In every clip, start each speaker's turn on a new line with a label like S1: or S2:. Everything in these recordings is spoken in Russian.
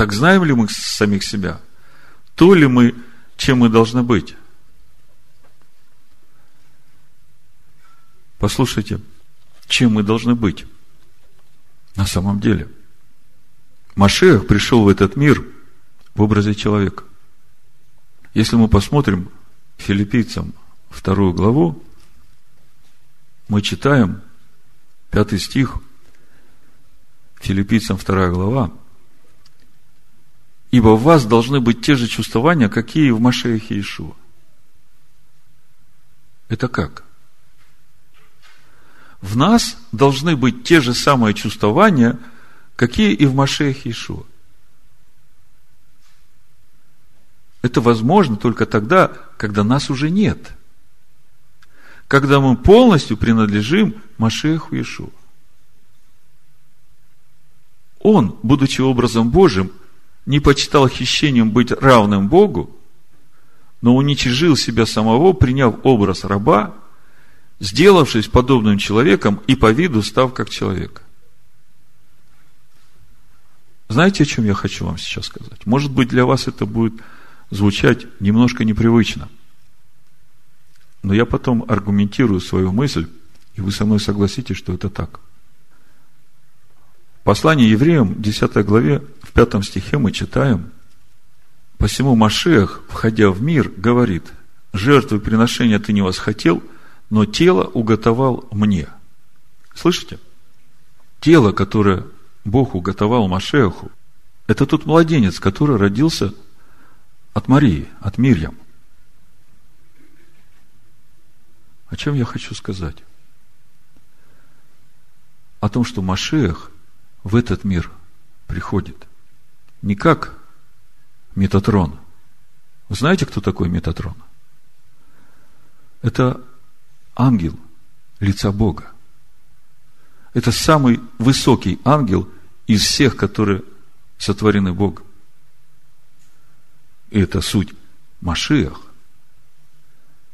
S1: Так знаем ли мы самих себя? То ли мы, чем мы должны быть? Послушайте, чем мы должны быть на самом деле? Машех пришел в этот мир в образе человека. Если мы посмотрим филиппийцам вторую главу, мы читаем пятый стих, филиппийцам вторая глава, Ибо в вас должны быть те же чувствования, какие в Машеях Иешуа. Это как? В нас должны быть те же самые чувствования, какие и в Машеях Иешуа. Это возможно только тогда, когда нас уже нет. Когда мы полностью принадлежим Машеху Иешуа. Он, будучи образом Божьим, не почитал хищением быть равным Богу, но уничижил себя самого, приняв образ раба, сделавшись подобным человеком и по виду став как человек. Знаете, о чем я хочу вам сейчас сказать? Может быть, для вас это будет звучать немножко непривычно. Но я потом аргументирую свою мысль, и вы со мной согласитесь, что это так. Послание евреям, 10 главе, в 5 стихе мы читаем, «Посему Машех, входя в мир, говорит, жертвы приношения ты не восхотел, но тело уготовал мне». Слышите? Тело, которое Бог уготовал Машеху, это тот младенец, который родился от Марии, от Мирьям. О чем я хочу сказать? О том, что Машех в этот мир приходит не как Метатрон. Вы знаете, кто такой Метатрон? Это ангел лица Бога. Это самый высокий ангел из всех, которые сотворены Богом. И это суть Машиах.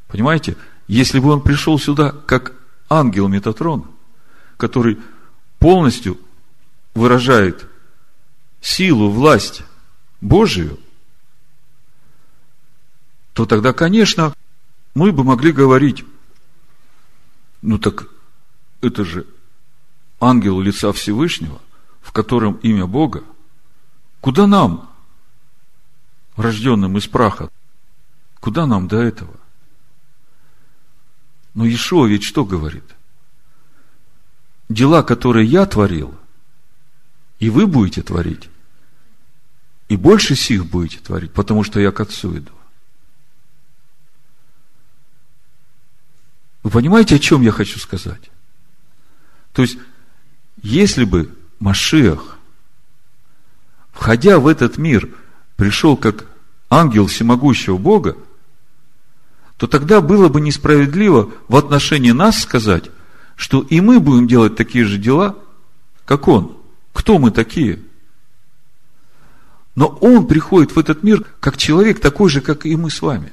S1: Понимаете? Если бы он пришел сюда как ангел Метатрон, который полностью выражает силу, власть Божию, то тогда, конечно, мы бы могли говорить, ну так это же ангел лица Всевышнего, в котором имя Бога. Куда нам, рожденным из праха, куда нам до этого? Но Иешуа ведь что говорит? Дела, которые я творил – и вы будете творить. И больше сих будете творить, потому что я к Отцу иду. Вы понимаете, о чем я хочу сказать? То есть, если бы Машиах, входя в этот мир, пришел как ангел всемогущего Бога, то тогда было бы несправедливо в отношении нас сказать, что и мы будем делать такие же дела, как Он. Кто мы такие? Но он приходит в этот мир как человек, такой же, как и мы с вами.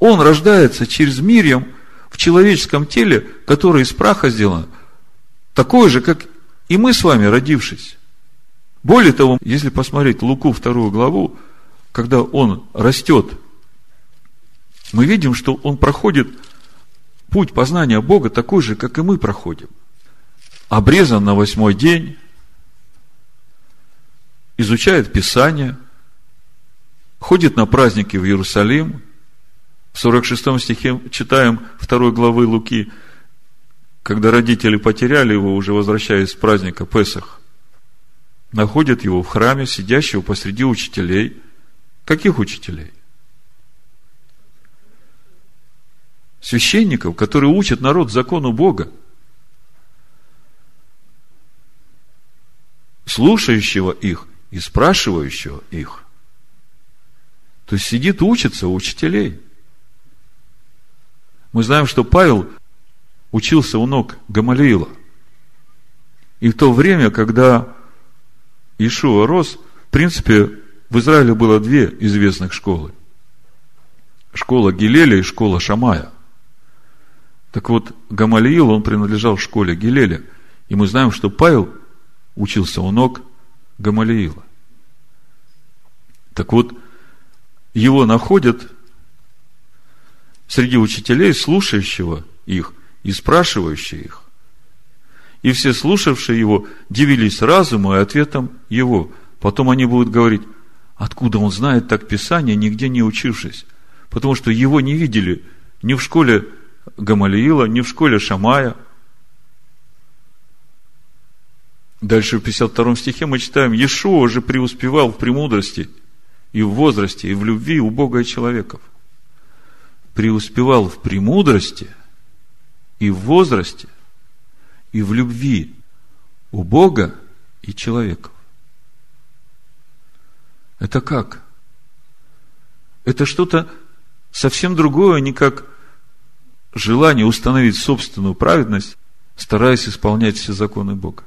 S1: Он рождается через Мирьям в человеческом теле, которое из праха сделано, такое же, как и мы с вами, родившись. Более того, если посмотреть Луку вторую главу, когда он растет, мы видим, что он проходит путь познания Бога такой же, как и мы проходим. Обрезан на восьмой день, изучает Писание, ходит на праздники в Иерусалим. В 46 стихе читаем второй главы Луки, когда родители потеряли его, уже возвращаясь с праздника Песах, находят его в храме, сидящего посреди учителей. Каких учителей? Священников, которые учат народ закону Бога. Слушающего их и спрашивающего их. То есть сидит, учится у учителей. Мы знаем, что Павел учился у ног Гамалиила. И в то время, когда Ишуа рос, в принципе, в Израиле было две известных школы. Школа Гилеля и школа Шамая. Так вот, Гамалиил, он принадлежал школе Гилеля. И мы знаем, что Павел учился у ног Гамалиила. Так вот, его находят среди учителей, слушающего их и спрашивающие их. И все слушавшие его дивились разуму и ответом его. Потом они будут говорить, откуда он знает так Писание, нигде не учившись. Потому что его не видели ни в школе Гамалиила, ни в школе Шамая. Дальше в 52 стихе мы читаем, Иешуа же преуспевал в премудрости и в возрасте, и в любви у Бога и человеков. Преуспевал в премудрости и в возрасте, и в любви у Бога и человеков. Это как? Это что-то совсем другое, а не как желание установить собственную праведность, стараясь исполнять все законы Бога.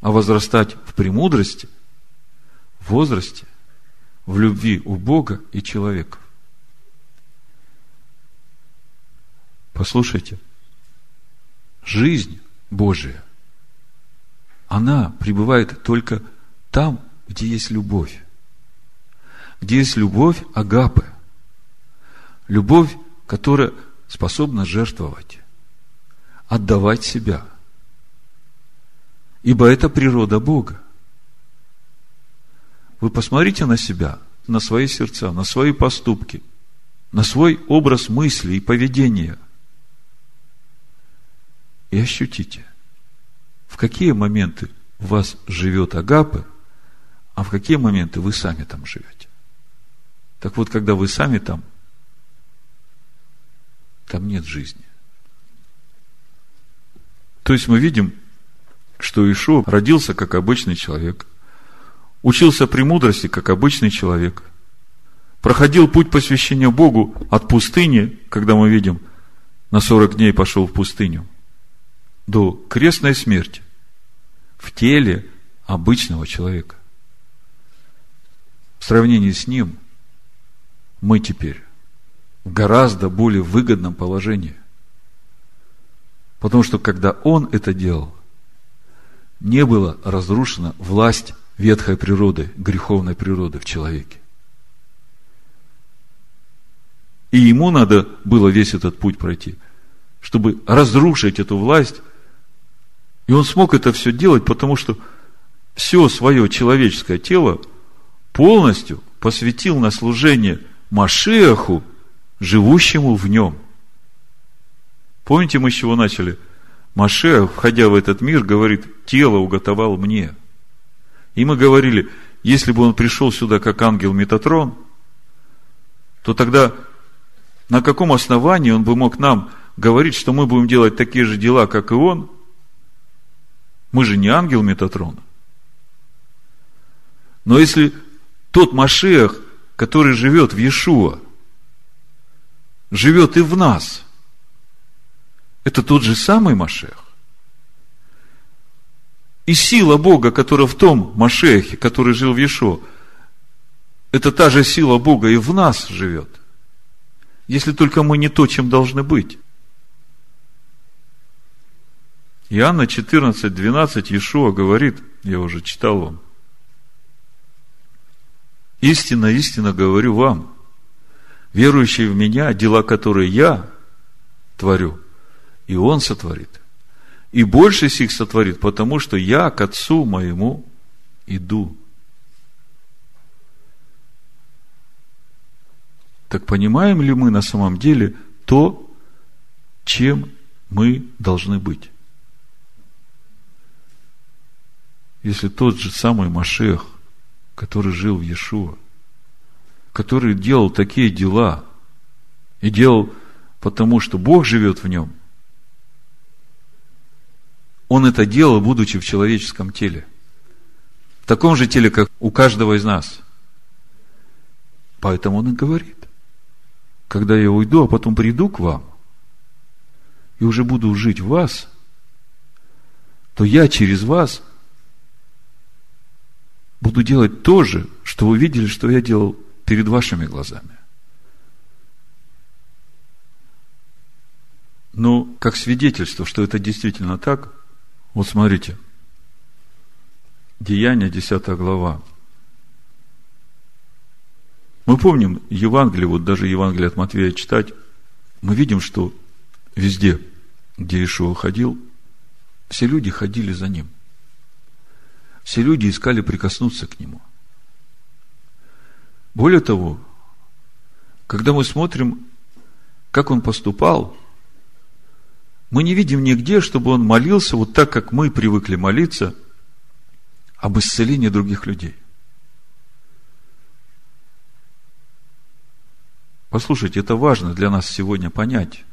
S1: А возрастать в премудрости, в возрасте, в любви у Бога и человеков. Послушайте, жизнь Божия, она пребывает только там, где есть любовь. Где есть любовь Агапы. Любовь, которая способна жертвовать, отдавать себя. Ибо это природа Бога. Вы посмотрите на себя, на свои сердца, на свои поступки, на свой образ мысли и поведения – и ощутите, в какие моменты у вас живет Агапы, а в какие моменты вы сами там живете. Так вот, когда вы сами там, там нет жизни. То есть мы видим, что Ишо родился как обычный человек, учился премудрости как обычный человек, проходил путь посвящения Богу от пустыни, когда мы видим, на 40 дней пошел в пустыню – до крестной смерти в теле обычного человека. В сравнении с ним мы теперь в гораздо более выгодном положении. Потому что когда он это делал, не была разрушена власть ветхой природы, греховной природы в человеке. И ему надо было весь этот путь пройти, чтобы разрушить эту власть и он смог это все делать, потому что все свое человеческое тело полностью посвятил на служение Машеху, живущему в нем. Помните, мы с чего начали? Машех, входя в этот мир, говорит, тело уготовал мне. И мы говорили, если бы он пришел сюда как ангел Метатрон, то тогда на каком основании он бы мог нам говорить, что мы будем делать такие же дела, как и он – мы же не ангел Метатрона. Но если тот Машех, который живет в Иешуа, живет и в нас, это тот же самый Машех. И сила Бога, которая в том Машехе, который жил в Иешуа, это та же сила Бога и в нас живет. Если только мы не то, чем должны быть. Иоанна 14, 12, Иешуа говорит, я уже читал вам, истинно, истинно говорю вам, верующие в меня, дела, которые я творю, и он сотворит. И больше сих сотворит, потому что я к Отцу моему иду. Так понимаем ли мы на самом деле то, чем мы должны быть? если тот же самый Машех, который жил в Иешуа, который делал такие дела и делал потому, что Бог живет в нем, он это делал, будучи в человеческом теле. В таком же теле, как у каждого из нас. Поэтому он и говорит, когда я уйду, а потом приду к вам, и уже буду жить в вас, то я через вас буду делать то же, что вы видели, что я делал перед вашими глазами. Ну, как свидетельство, что это действительно так, вот смотрите. Деяния, 10 глава. Мы помним Евангелие, вот даже Евангелие от Матвея читать, мы видим, что везде, где Ишуа ходил, все люди ходили за ним. Все люди искали прикоснуться к нему. Более того, когда мы смотрим, как он поступал, мы не видим нигде, чтобы он молился вот так, как мы привыкли молиться об исцелении других людей. Послушайте, это важно для нас сегодня понять.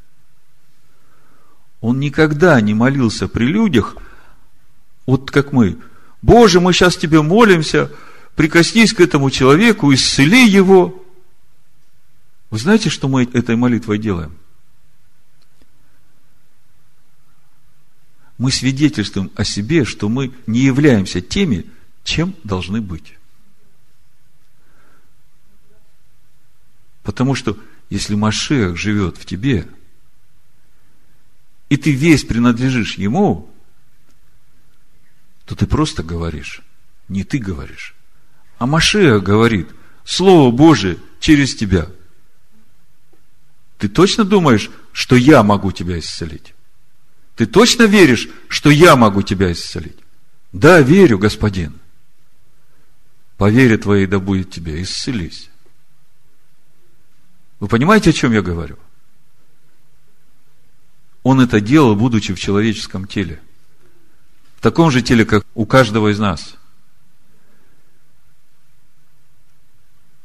S1: Он никогда не молился при людях, вот как мы. Боже, мы сейчас тебе молимся, прикоснись к этому человеку, исцели его. Вы знаете, что мы этой молитвой делаем? Мы свидетельствуем о себе, что мы не являемся теми, чем должны быть. Потому что если Машех живет в тебе, и ты весь принадлежишь ему, то ты просто говоришь. Не ты говоришь. А Машех говорит, Слово Божие через тебя. Ты точно думаешь, что я могу тебя исцелить? Ты точно веришь, что я могу тебя исцелить? Да, верю, господин. По вере твоей да будет тебе, исцелись. Вы понимаете, о чем я говорю? Он это делал, будучи в человеческом теле. В таком же теле, как у каждого из нас.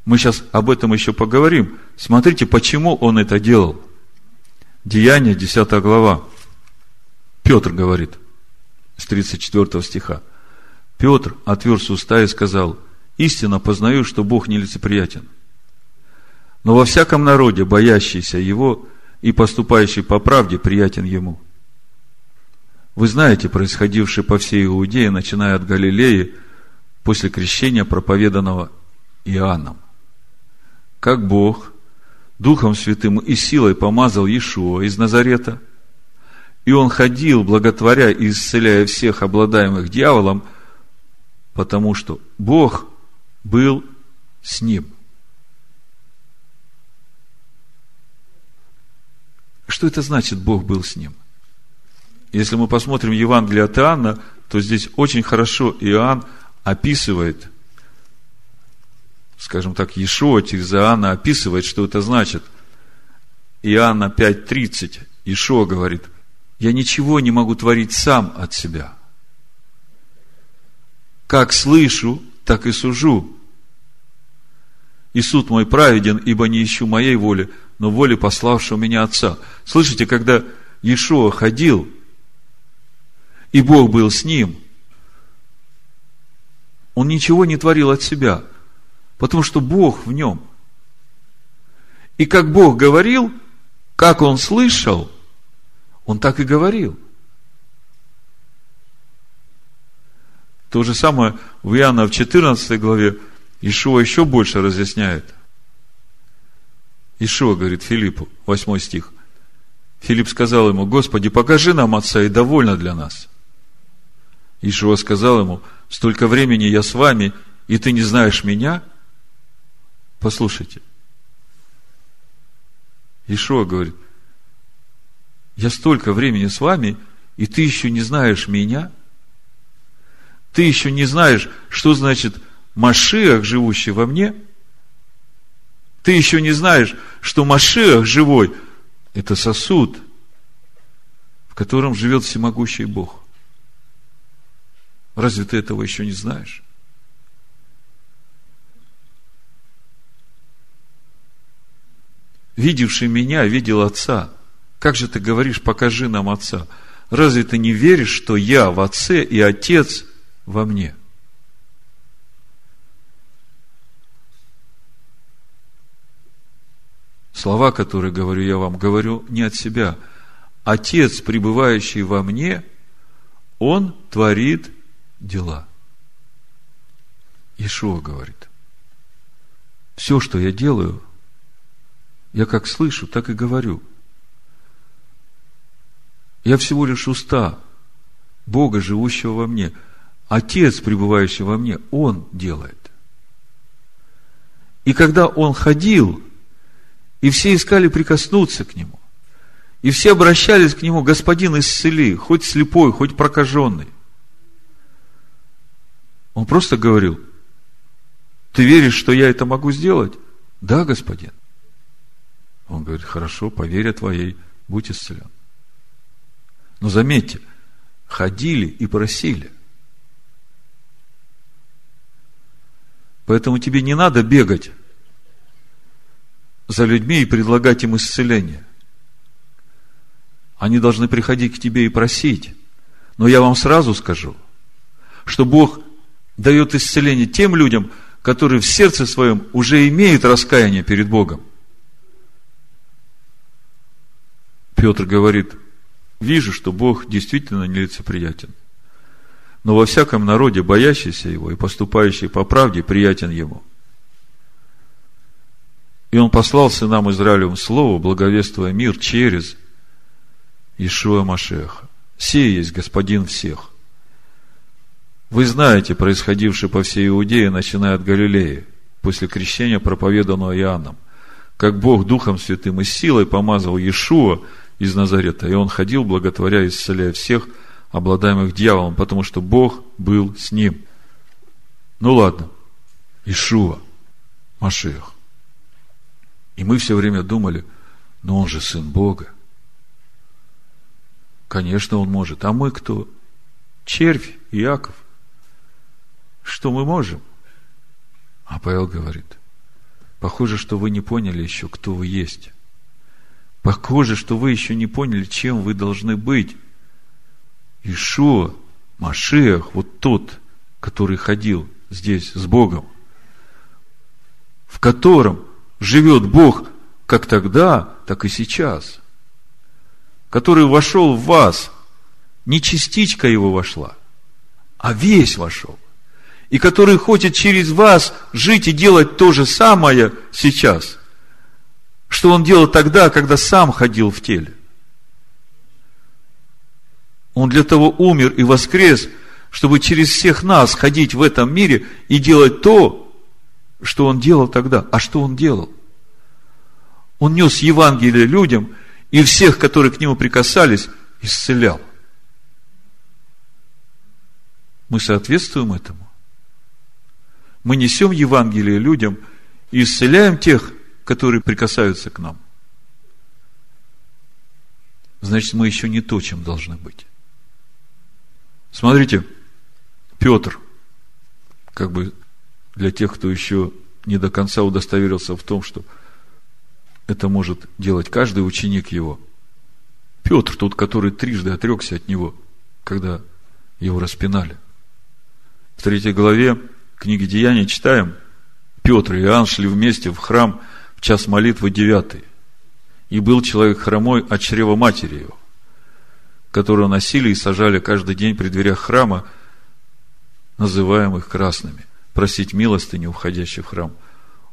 S1: Мы сейчас об этом еще поговорим. Смотрите, почему он это делал. Деяние, 10 глава. Петр говорит, с 34 стиха. Петр отверз уста и сказал, истинно познаю, что Бог нелицеприятен – но во всяком народе, боящийся его и поступающий по правде, приятен ему. Вы знаете происходившее по всей Иудее, начиная от Галилеи, после крещения, проповеданного Иоанном. Как Бог Духом Святым и силой помазал Иешуа из Назарета, и он ходил, благотворя и исцеляя всех обладаемых дьяволом, потому что Бог был с ним. Что это значит, Бог был с ним? Если мы посмотрим Евангелие от Иоанна, то здесь очень хорошо Иоанн описывает, скажем так, Иешуа через Иоанна описывает, что это значит. Иоанна 5.30, Иешуа говорит, я ничего не могу творить сам от себя. Как слышу, так и сужу. И суд мой праведен, ибо не ищу моей воли, но воли пославшего меня Отца. Слышите, когда Иешуа ходил, и Бог был с ним, он ничего не творил от себя, потому что Бог в нем. И как Бог говорил, как он слышал, он так и говорил. То же самое в Иоанна в 14 главе Ишуа еще больше разъясняет – Ишуа говорит Филиппу, 8 стих. Филипп сказал ему, Господи, покажи нам Отца, и довольно для нас. Ишуа сказал ему, столько времени я с вами, и ты не знаешь меня? Послушайте. Ишуа говорит, я столько времени с вами, и ты еще не знаешь меня? Ты еще не знаешь, что значит Машиах, живущий во мне – ты еще не знаешь, что Машех живой – это сосуд, в котором живет всемогущий Бог. Разве ты этого еще не знаешь? Видевший меня, видел Отца. Как же ты говоришь, покажи нам Отца? Разве ты не веришь, что я в Отце и Отец во мне? – Слова, которые говорю я вам, говорю не от себя. Отец, пребывающий во мне, он творит дела. Ишуа говорит, все, что я делаю, я как слышу, так и говорю. Я всего лишь уста Бога, живущего во мне. Отец, пребывающий во мне, Он делает. И когда Он ходил, и все искали прикоснуться к Нему, и все обращались к Нему, Господин, исцели, хоть слепой, хоть прокаженный. Он просто говорил, ты веришь, что я это могу сделать? Да, господин. Он говорит, хорошо, по вере твоей, будь исцелен. Но заметьте, ходили и просили. Поэтому тебе не надо бегать за людьми и предлагать им исцеление. Они должны приходить к тебе и просить. Но я вам сразу скажу, что Бог дает исцеление тем людям, которые в сердце своем уже имеют раскаяние перед Богом. Петр говорит, вижу, что Бог действительно нелицеприятен. Но во всяком народе, боящийся Его и поступающий по правде, приятен Ему. И Он послал сынам Израилевым слово, благовествуя мир через Ишуа Машеха. Сей есть Господин всех. Вы знаете происходившее по всей Иудее, начиная от Галилеи, после крещения, проповеданного Иоанном, как Бог Духом Святым и силой помазал Иешуа из Назарета, и он ходил, благотворя и исцеляя всех, обладаемых дьяволом, потому что Бог был с ним. Ну ладно, Ишуа, Машех. И мы все время думали, но он же сын Бога. Конечно, он может. А мы кто? Червь, Иаков. Что мы можем? А Павел говорит, похоже, что вы не поняли еще, кто вы есть. Похоже, что вы еще не поняли, чем вы должны быть. Ишуа, Машех, вот тот, который ходил здесь с Богом, в котором живет Бог как тогда, так и сейчас, который вошел в вас, не частичка его вошла, а весь вошел и который хочет через вас жить и делать то же самое сейчас, что он делал тогда, когда сам ходил в теле. Он для того умер и воскрес, чтобы через всех нас ходить в этом мире и делать то, что он делал тогда. А что он делал? Он нес Евангелие людям и всех, которые к нему прикасались, исцелял. Мы соответствуем этому? мы несем Евангелие людям и исцеляем тех, которые прикасаются к нам. Значит, мы еще не то, чем должны быть. Смотрите, Петр, как бы для тех, кто еще не до конца удостоверился в том, что это может делать каждый ученик его. Петр, тот, который трижды отрекся от него, когда его распинали. В третьей главе книге Деяний читаем, Петр и Иоанн шли вместе в храм час молитвы девятый. И был человек хромой от чрева матери его, которого носили и сажали каждый день при дверях храма, называемых красными, просить милостыни, уходящих в храм.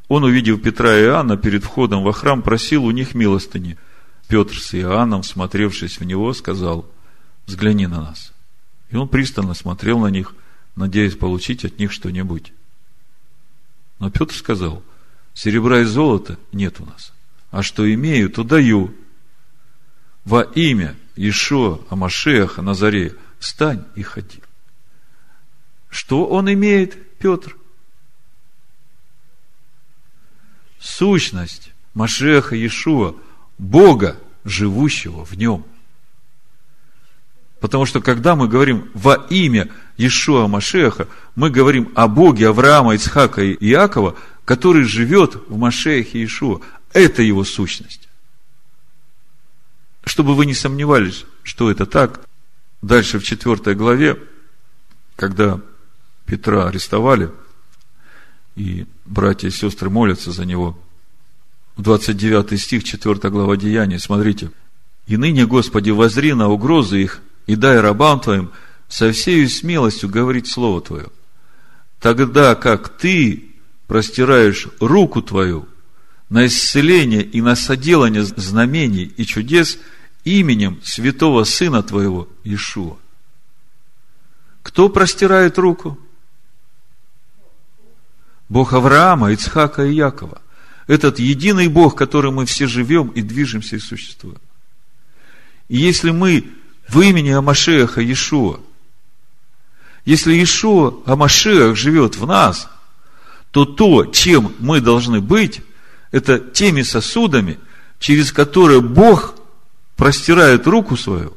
S1: Он, увидев Петра и Иоанна перед входом во храм, просил у них милостыни. Петр с Иоанном, смотревшись в него, сказал, взгляни на нас. И он пристально смотрел на них – надеясь получить от них что-нибудь. Но Петр сказал, серебра и золота нет у нас, а что имею, то даю. Во имя Ишуа, Амашеха, Назарея, встань и ходи. Что он имеет, Петр? Сущность Машеха Иешуа, Бога, живущего в нем. Потому что когда мы говорим во имя Иешуа Машеха, мы говорим о Боге Авраама, Ицхака и Иакова, который живет в Машехе Иешуа. Это его сущность. Чтобы вы не сомневались, что это так, дальше в четвертой главе, когда Петра арестовали, и братья и сестры молятся за него, 29 стих, 4 глава Деяния, смотрите. «И ныне, Господи, возри на угрозы их, и дай рабам Твоим со всей смелостью говорить Слово Твое. Тогда как Ты простираешь руку Твою на исцеление и на соделание знамений и чудес именем святого Сына Твоего Ишуа. Кто простирает руку? Бог Авраама, Ицхака и Якова. Этот единый Бог, который мы все живем и движемся и существуем. И если мы в имени Амашеха Иешуа, если Иешуа Амашех живет в нас, то то, чем мы должны быть, это теми сосудами, через которые Бог простирает руку свою,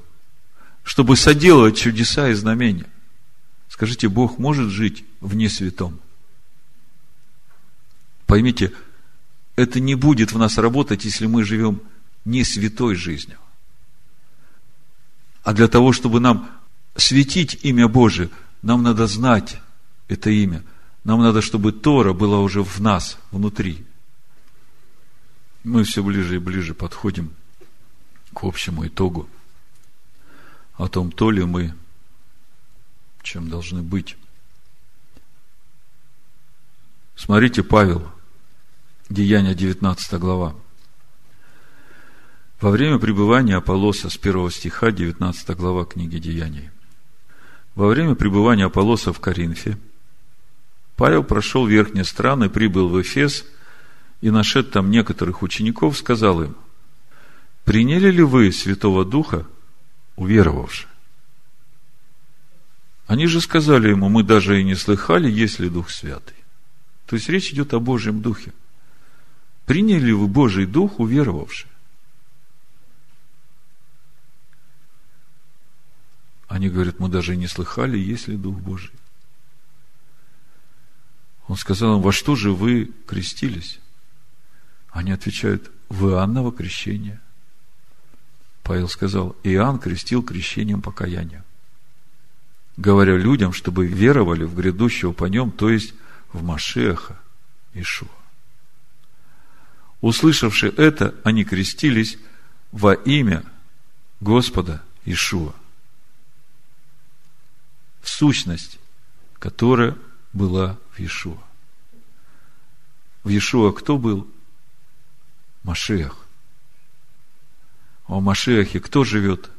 S1: чтобы соделывать чудеса и знамения. Скажите, Бог может жить вне святом? Поймите, это не будет в нас работать, если мы живем не святой жизнью. А для того, чтобы нам светить имя Божие, нам надо знать это имя. Нам надо, чтобы Тора была уже в нас, внутри. Мы все ближе и ближе подходим к общему итогу о том, то ли мы, чем должны быть. Смотрите, Павел, Деяния 19 глава. Во время пребывания Аполлоса с первого стиха 19 глава книги Деяний. Во время пребывания Аполлоса в Коринфе Павел прошел верхние страны, прибыл в Эфес и, нашед там некоторых учеников, сказал им, «Приняли ли вы Святого Духа, уверовавши?» Они же сказали ему, мы даже и не слыхали, есть ли Дух Святый. То есть речь идет о Божьем Духе. Приняли ли вы Божий Дух, уверовавши? Они говорят, мы даже и не слыхали, есть ли Дух Божий. Он сказал им, во что же вы крестились? Они отвечают, в Иоанново крещение. Павел сказал, Иоанн крестил крещением покаяния. Говоря людям, чтобы веровали в грядущего по нем, то есть в Машеха Ишуа. Услышавши это, они крестились во имя Господа Ишуа. В сущность, которая была в Иешуа. В Иешуа кто был? Машех. А в Машехе кто живет?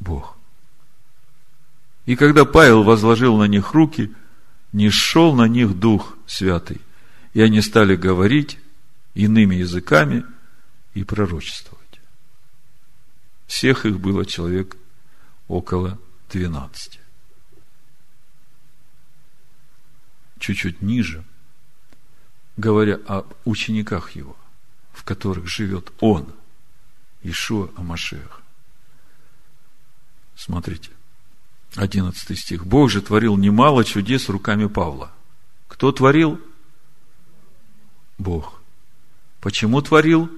S1: Бог. И когда Павел возложил на них руки, не шел на них Дух Святый, и они стали говорить иными языками и пророчествовать. Всех их было человек около двенадцати. Чуть-чуть ниже, говоря о учениках его, в которых живет он, Ишуа Амашех. Смотрите, одиннадцатый стих. Бог же творил немало чудес руками Павла. Кто творил? Бог. Почему творил?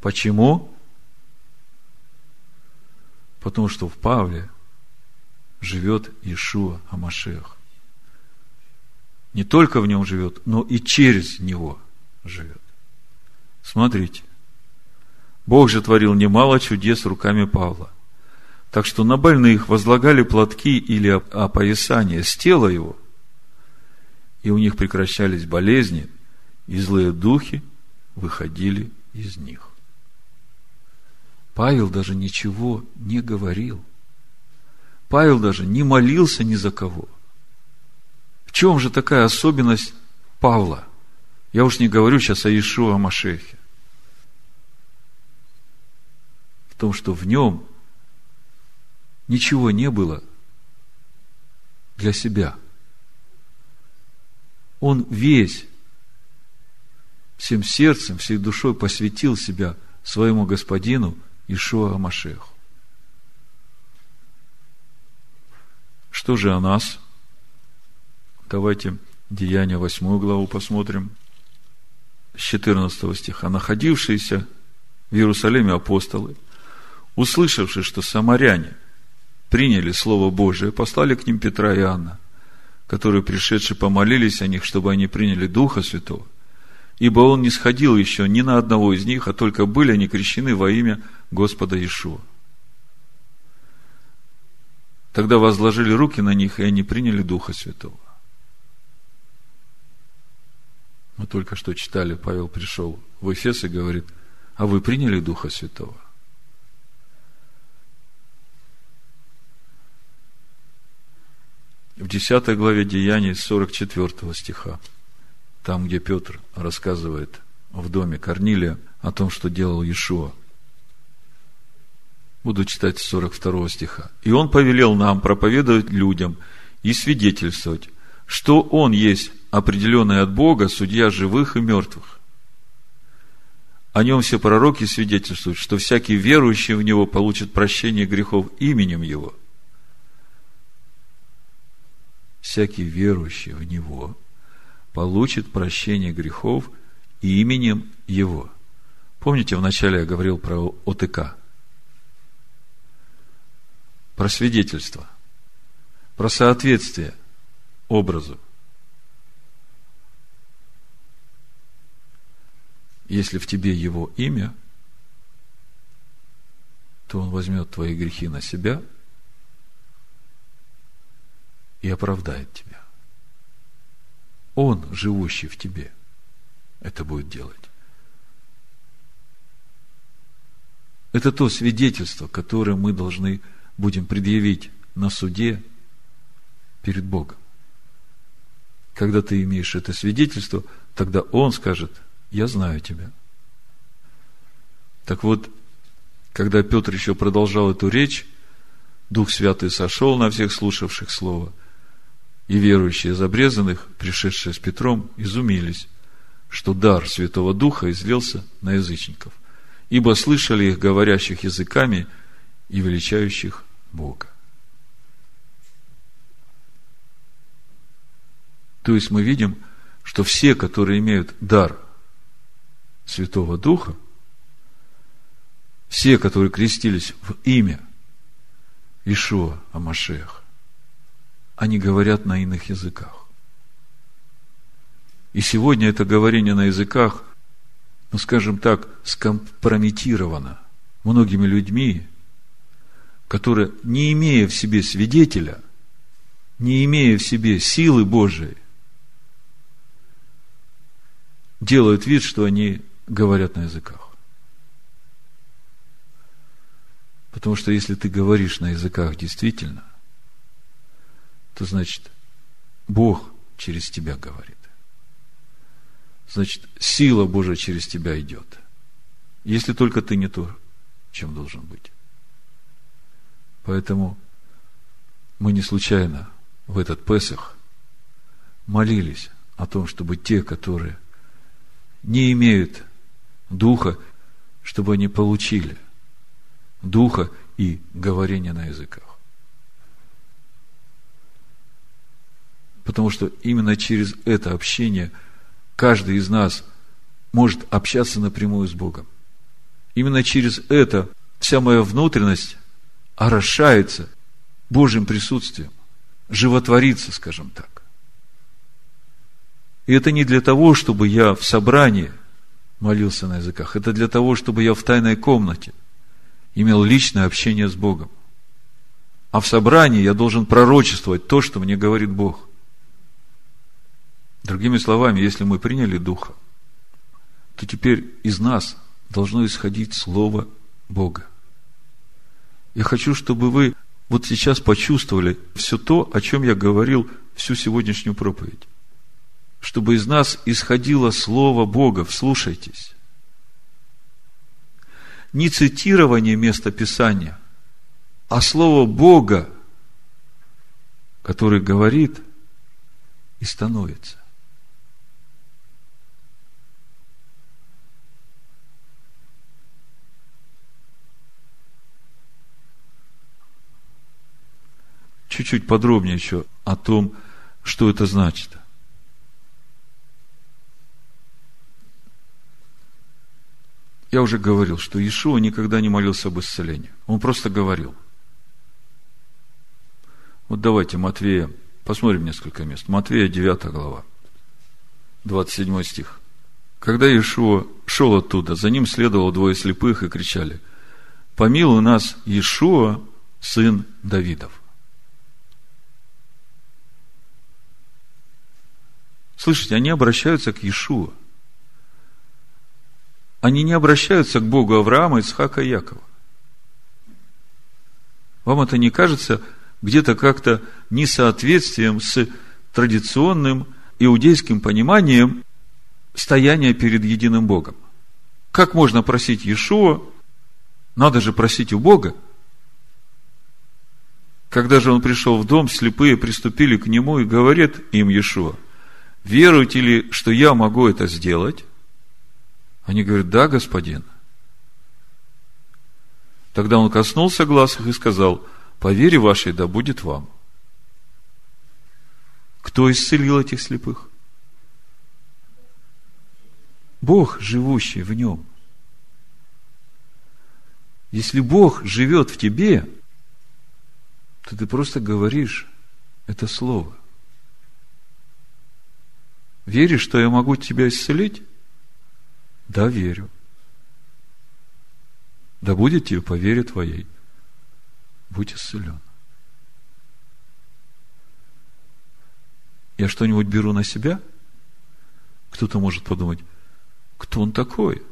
S1: Почему? Потому что в Павле живет Иешуа Амашех. Не только в нем живет, но и через него живет. Смотрите. Бог же творил немало чудес руками Павла. Так что на больных возлагали платки или опоясание с тела его, и у них прекращались болезни – и злые духи выходили из них. Павел даже ничего не говорил. Павел даже не молился ни за кого. В чем же такая особенность Павла? Я уж не говорю сейчас о Иешуа Машехе. В том, что в нем ничего не было для себя. Он весь всем сердцем, всей душой посвятил себя своему господину Ишуа Амашеху. Что же о нас? Давайте Деяния 8 главу посмотрим. С 14 стиха. Находившиеся в Иерусалиме апостолы, услышавшие, что самаряне приняли Слово Божие, послали к ним Петра и Иоанна, которые, пришедшие, помолились о них, чтобы они приняли Духа Святого – ибо он не сходил еще ни на одного из них, а только были они крещены во имя Господа Иешуа. Тогда возложили руки на них, и они приняли Духа Святого. Мы только что читали, Павел пришел в Эфес и говорит, а вы приняли Духа Святого? в 10 главе Деяний 44 стиха, там, где Петр рассказывает в доме Корнилия о том, что делал Иешуа. Буду читать с 42 стиха. «И он повелел нам проповедовать людям и свидетельствовать, что он есть определенный от Бога судья живых и мертвых. О нем все пророки свидетельствуют, что всякий верующий в него получит прощение грехов именем его. Всякий верующий в него получит прощение грехов именем его. Помните, вначале я говорил про ОТК? Про свидетельство. Про соответствие образу. Если в тебе его имя, то он возьмет твои грехи на себя и оправдает тебя. Он, живущий в тебе, это будет делать. Это то свидетельство, которое мы должны будем предъявить на суде перед Богом. Когда ты имеешь это свидетельство, тогда Он скажет – я знаю тебя. Так вот, когда Петр еще продолжал эту речь, Дух Святый сошел на всех слушавших Слово, и верующие из обрезанных, пришедшие с Петром, изумились, что дар Святого Духа излился на язычников, ибо слышали их говорящих языками и величающих Бога. То есть мы видим, что все, которые имеют дар Святого Духа, все, которые крестились в имя Ишуа Амашех, они говорят на иных языках. И сегодня это говорение на языках, ну, скажем так, скомпрометировано многими людьми, которые, не имея в себе свидетеля, не имея в себе силы Божией, делают вид, что они говорят на языках. Потому что если ты говоришь на языках действительно, то значит, Бог через тебя говорит. Значит, сила Божия через тебя идет. Если только ты не то, чем должен быть. Поэтому мы не случайно в этот Песах молились о том, чтобы те, которые не имеют Духа, чтобы они получили Духа и говорение на языках. Потому что именно через это общение каждый из нас может общаться напрямую с Богом. Именно через это вся моя внутренность орошается Божьим присутствием, животворится, скажем так. И это не для того, чтобы я в собрании – молился на языках. Это для того, чтобы я в тайной комнате имел личное общение с Богом. А в собрании я должен пророчествовать то, что мне говорит Бог. Другими словами, если мы приняли Духа, то теперь из нас должно исходить Слово Бога. Я хочу, чтобы вы вот сейчас почувствовали все то, о чем я говорил всю сегодняшнюю проповедь чтобы из нас исходило Слово Бога. Вслушайтесь. Не цитирование места Писания, а Слово Бога, который говорит и становится. Чуть-чуть подробнее еще о том, что это значит. Я уже говорил, что Иешуа никогда не молился об исцелении. Он просто говорил. Вот давайте Матвея, посмотрим несколько мест. Матвея 9 глава, 27 стих. Когда Иешуа шел оттуда, за ним следовало двое слепых и кричали, «Помилуй нас, Иешуа, сын Давидов». Слышите, они обращаются к Иешуа. Они не обращаются к Богу Авраама, Исхака и Якова. Вам это не кажется где-то как-то несоответствием с традиционным иудейским пониманием стояния перед единым Богом. Как можно просить Иешуа? Надо же просить у Бога. Когда же он пришел в дом, слепые приступили к нему и говорит им Иешуа, веруете ли, что я могу это сделать? Они говорят, да, господин. Тогда он коснулся глаз их и сказал, по вере вашей да будет вам. Кто исцелил этих слепых? Бог, живущий в нем. Если Бог живет в тебе, то ты просто говоришь это слово. Веришь, что я могу тебя исцелить? Да, верю. Да будет тебе по вере твоей. Будь исцелен. Я что-нибудь беру на себя? Кто-то может подумать, кто он такой?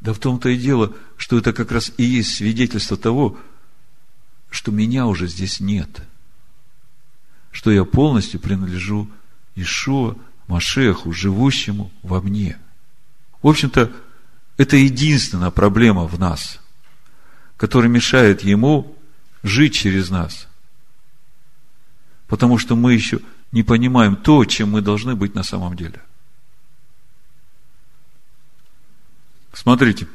S1: Да в том-то и дело, что это как раз и есть свидетельство того, что меня уже здесь нет. Что я полностью принадлежу Ишуа, Машеху, живущему во мне. В общем-то, это единственная проблема в нас, которая мешает ему жить через нас. Потому что мы еще не понимаем то, чем мы должны быть на самом деле. Смотрите,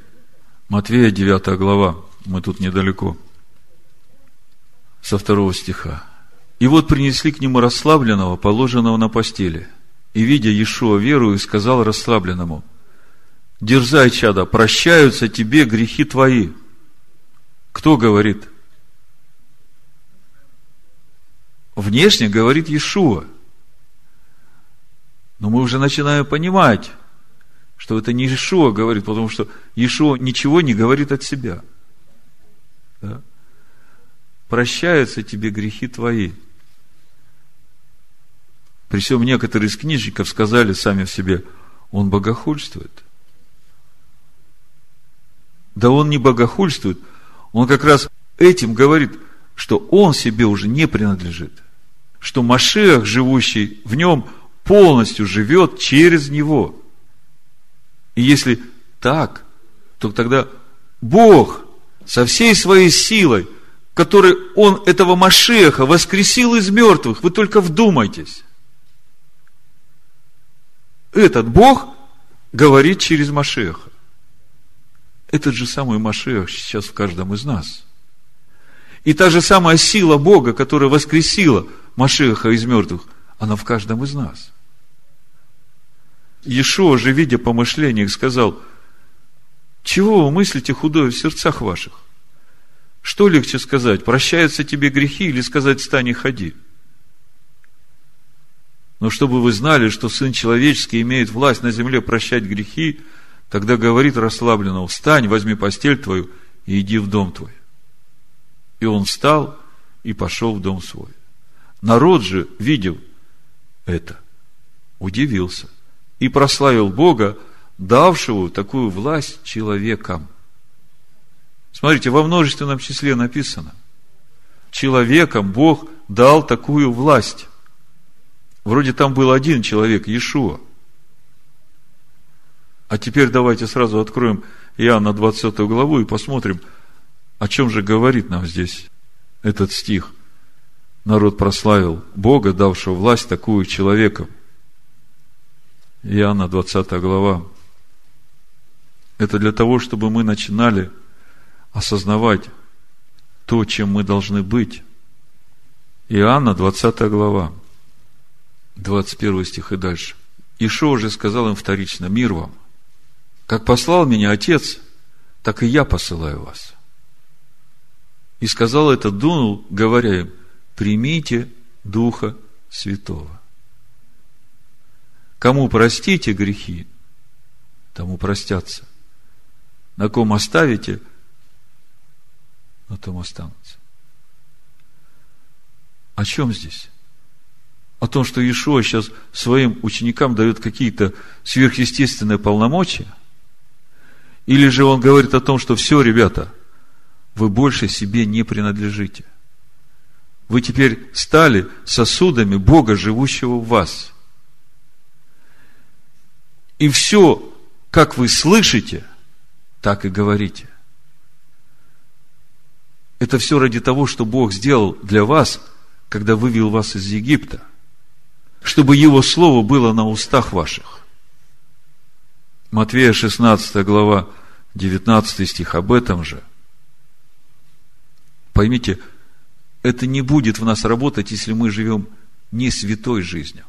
S1: Матвея 9 глава, мы тут недалеко, со второго стиха. И вот принесли к нему расслабленного, положенного на постели. И, видя Иешуа верую, сказал расслабленному, Дерзай, чада, прощаются тебе грехи твои. Кто говорит? Внешне говорит Иешуа. Но мы уже начинаем понимать, что это не Иешуа говорит, потому что Иешуа ничего не говорит от себя. Да? Прощаются тебе грехи твои. Причем некоторые из книжников сказали сами в себе, он богохульствует. Да он не богохульствует, он как раз этим говорит, что он себе уже не принадлежит. Что Машех, живущий в нем, полностью живет через него. И если так, то тогда Бог со всей своей силой, которой Он этого Машеха воскресил из мертвых, вы только вдумайтесь этот Бог говорит через Машеха. Этот же самый Машех сейчас в каждом из нас. И та же самая сила Бога, которая воскресила Машеха из мертвых, она в каждом из нас. Иешуа же, видя помышления, их, сказал, чего вы мыслите худое в сердцах ваших? Что легче сказать, прощаются тебе грехи или сказать, стань и ходи? Но чтобы вы знали, что Сын Человеческий имеет власть на земле прощать грехи, тогда говорит расслабленно, встань, возьми постель твою и иди в дом твой. И он встал и пошел в дом свой. Народ же, видел это, удивился и прославил Бога, давшего такую власть человекам. Смотрите, во множественном числе написано. Человекам Бог дал такую власть. Вроде там был один человек, Иешуа. А теперь давайте сразу откроем Иоанна 20 главу и посмотрим, о чем же говорит нам здесь этот стих. Народ прославил Бога, давшего власть такую человеком. Иоанна 20 глава. Это для того, чтобы мы начинали осознавать то, чем мы должны быть. Иоанна 20 глава. 21 стих и дальше. Ишо уже сказал им вторично, мир вам. Как послал меня Отец, так и я посылаю вас. И сказал это, дунул, говоря им, примите Духа Святого. Кому простите грехи, тому простятся. На ком оставите, на том останутся. О чем здесь? О том, что Иешуа сейчас своим ученикам дает какие-то сверхъестественные полномочия? Или же он говорит о том, что все, ребята, вы больше себе не принадлежите. вы теперь стали сосудами Бога, живущего в вас. И все, как вы слышите, так и говорите. Это все ради того, что Бог сделал для вас, когда вывел вас из Египта, чтобы Его Слово было на устах ваших. Матвея 16 глава, 19 стих об этом же. Поймите, это не будет в нас работать, если мы живем не святой жизнью.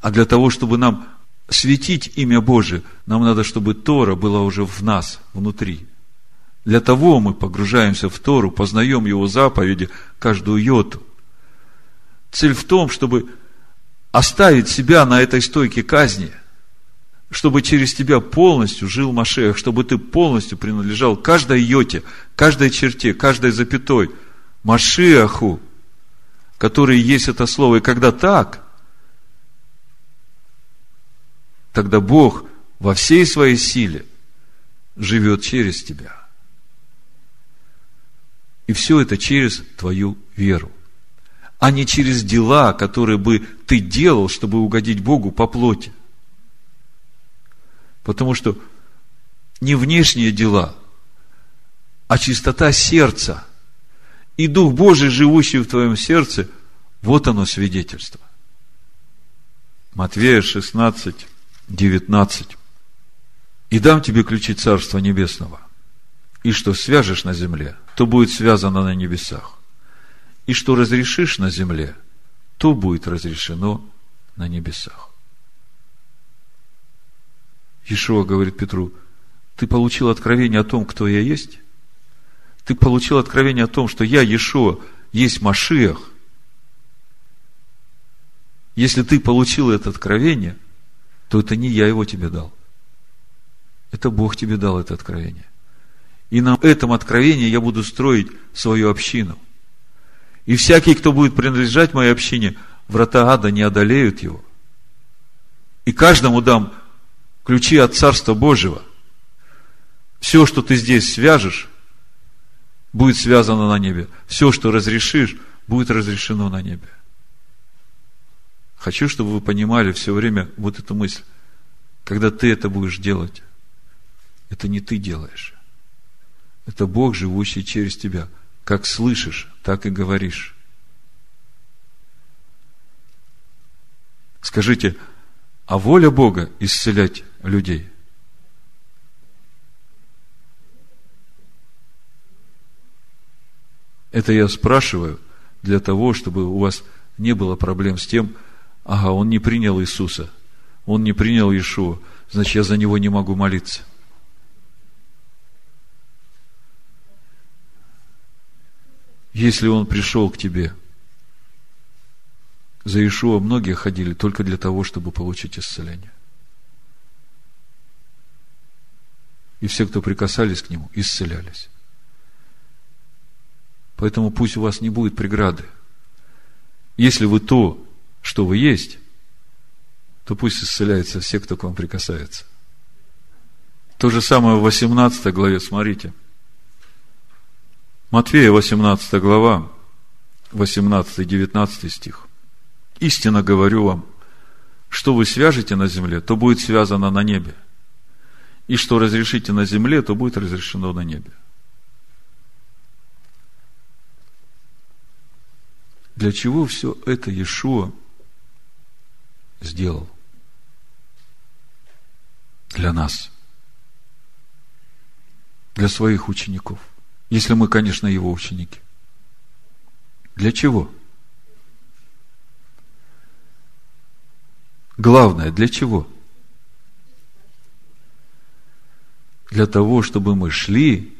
S1: А для того, чтобы нам светить имя Божие, нам надо, чтобы Тора была уже в нас, внутри. Для того мы погружаемся в Тору, познаем Его заповеди, каждую йоту. Цель в том, чтобы оставить себя на этой стойке казни, чтобы через тебя полностью жил Машех, чтобы ты полностью принадлежал каждой йоте, каждой черте, каждой запятой Машиаху, который есть это слово. И когда так, тогда Бог во всей своей силе живет через тебя. И все это через твою веру, а не через дела, которые бы ты делал, чтобы угодить Богу по плоти. Потому что не внешние дела, а чистота сердца и Дух Божий, живущий в твоем сердце, вот оно свидетельство. Матвея 16, 19. «И дам тебе ключи Царства Небесного, и что свяжешь на земле, то будет связано на небесах. И что разрешишь на земле, то будет разрешено на небесах. Ишуа говорит Петру, ты получил откровение о том, кто я есть? Ты получил откровение о том, что я, Ешуа, есть Машиах. Если ты получил это откровение, то это не я его тебе дал. Это Бог тебе дал это откровение. И на этом откровении я буду строить свою общину. И всякий, кто будет принадлежать моей общине, врата ада не одолеют его. И каждому дам ключи от Царства Божьего. Все, что ты здесь свяжешь, будет связано на небе. Все, что разрешишь, будет разрешено на небе. Хочу, чтобы вы понимали все время вот эту мысль. Когда ты это будешь делать, это не ты делаешь. Это Бог, живущий через тебя. Как слышишь, так и говоришь. Скажите, а воля Бога исцелять людей? Это я спрашиваю для того, чтобы у вас не было проблем с тем, ага, он не принял Иисуса, он не принял Иешуа, значит, я за него не могу молиться – если он пришел к тебе. За Иешуа многие ходили только для того, чтобы получить исцеление. И все, кто прикасались к нему, исцелялись. Поэтому пусть у вас не будет преграды. Если вы то, что вы есть, то пусть исцеляются все, кто к вам прикасается. То же самое в 18 главе, смотрите – Матфея, 18 глава, 18-19 стих. Истинно говорю вам, что вы свяжете на земле, то будет связано на небе. И что разрешите на земле, то будет разрешено на небе. Для чего все это Иешуа сделал? Для нас. Для своих учеников – если мы, конечно, его ученики. Для чего? Главное, для чего? Для того, чтобы мы шли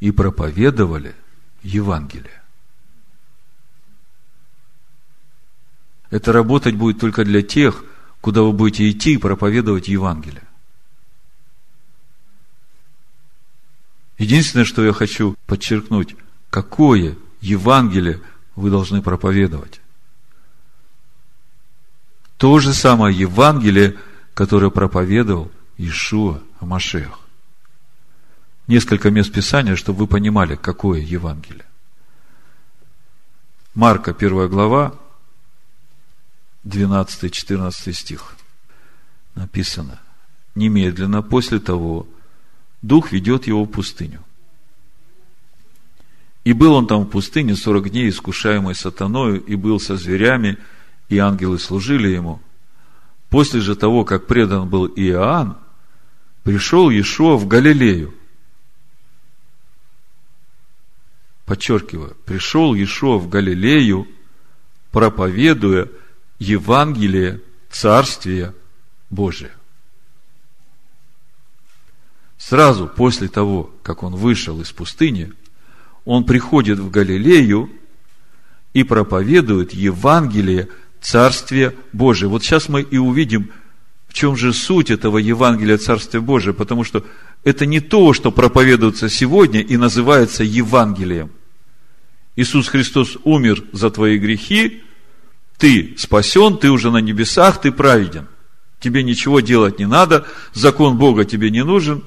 S1: и проповедовали Евангелие. Это работать будет только для тех, куда вы будете идти и проповедовать Евангелие. Единственное, что я хочу подчеркнуть, какое Евангелие вы должны проповедовать. То же самое Евангелие, которое проповедовал Ишуа Амашех. Несколько мест Писания, чтобы вы понимали, какое Евангелие. Марка, 1 глава, 12-14 стих. Написано. Немедленно после того Дух ведет его в пустыню. И был он там в пустыне сорок дней, искушаемый сатаною, и был со зверями, и ангелы служили ему. После же того, как предан был Иоанн, пришел Иешуа в Галилею. Подчеркиваю, пришел Иешуа в Галилею, проповедуя Евангелие Царствия Божия. Сразу после того, как он вышел из пустыни, он приходит в Галилею и проповедует Евангелие Царствия Божия. Вот сейчас мы и увидим, в чем же суть этого Евангелия Царствия Божия, потому что это не то, что проповедуется сегодня и называется Евангелием. Иисус Христос умер за твои грехи, ты спасен, ты уже на небесах, ты праведен. Тебе ничего делать не надо, закон Бога тебе не нужен.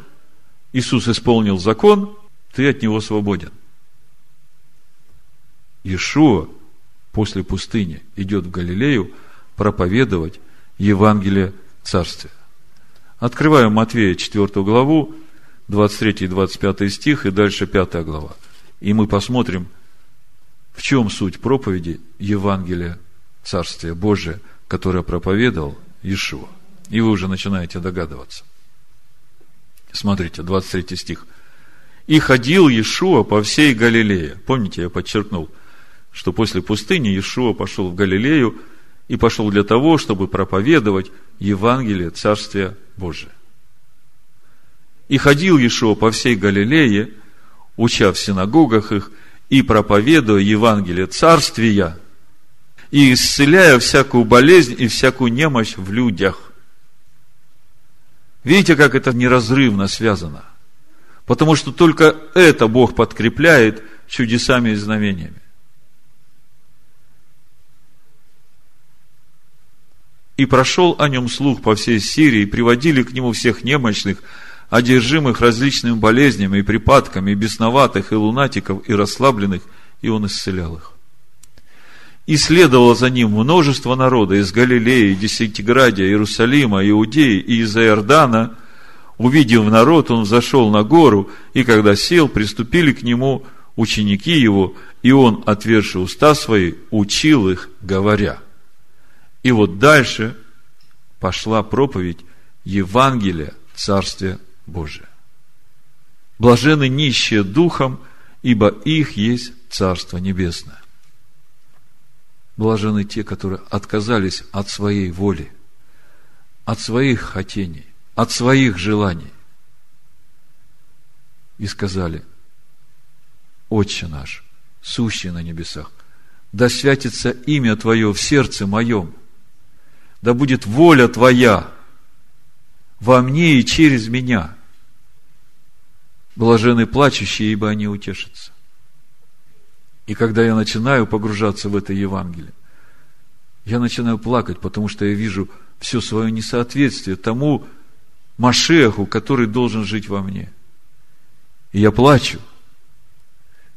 S1: Иисус исполнил закон, ты от него свободен. Иешуа после пустыни идет в Галилею проповедовать Евангелие Царствия. Открываем Матвея 4 главу, 23 и 25 стих, и дальше 5 глава. И мы посмотрим, в чем суть проповеди Евангелия Царствия Божия, которое проповедовал Иешуа. И вы уже начинаете догадываться. Смотрите, 23 стих. «И ходил Иешуа по всей Галилее». Помните, я подчеркнул, что после пустыни Иешуа пошел в Галилею и пошел для того, чтобы проповедовать Евангелие Царствия Божия. И ходил Иешуа по всей Галилее, уча в синагогах их и проповедуя Евангелие Царствия, и исцеляя всякую болезнь и всякую немощь в людях. Видите, как это неразрывно связано? Потому что только это Бог подкрепляет чудесами и знамениями. И прошел о нем слух по всей Сирии, приводили к нему всех немощных, одержимых различными болезнями и припадками, и бесноватых, и лунатиков, и расслабленных, и он исцелял их. И следовало за ним множество народа из Галилеи, Десятиградия, Иерусалима, Иудеи и из Иордана. Увидев народ, он зашел на гору, и когда сел, приступили к нему ученики его, и он, отверши уста свои, учил их, говоря – и вот дальше пошла проповедь Евангелия Царствия Божия. Блажены нищие духом, ибо их есть Царство Небесное. Блажены те, которые отказались от своей воли, от своих хотений, от своих желаний. И сказали, Отче наш, сущий на небесах, да святится имя Твое в сердце моем – да будет воля Твоя во мне и через меня. Блажены плачущие, ибо они утешатся. И когда я начинаю погружаться в это Евангелие, я начинаю плакать, потому что я вижу все свое несоответствие тому Машеху, который должен жить во мне. И я плачу,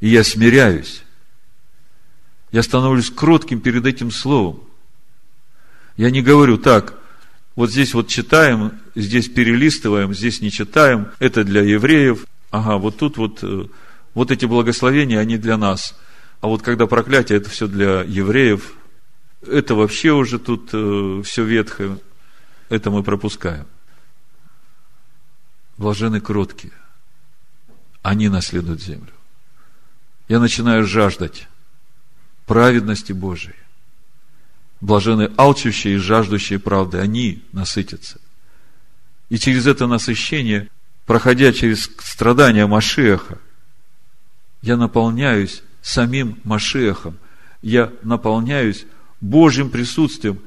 S1: и я смиряюсь. Я становлюсь кротким перед этим словом. Я не говорю так, вот здесь вот читаем, здесь перелистываем, здесь не читаем, это для евреев, ага, вот тут вот, э, вот эти благословения, они для нас. А вот когда проклятие, это все для евреев, это вообще уже тут э, все ветхое, это мы пропускаем. Блажены кроткие, они наследуют землю. Я начинаю жаждать праведности Божией. Блажены алчущие и жаждущие правды, они насытятся. И через это насыщение, проходя через страдания Машеха, я наполняюсь самим Машехом, я наполняюсь Божьим присутствием,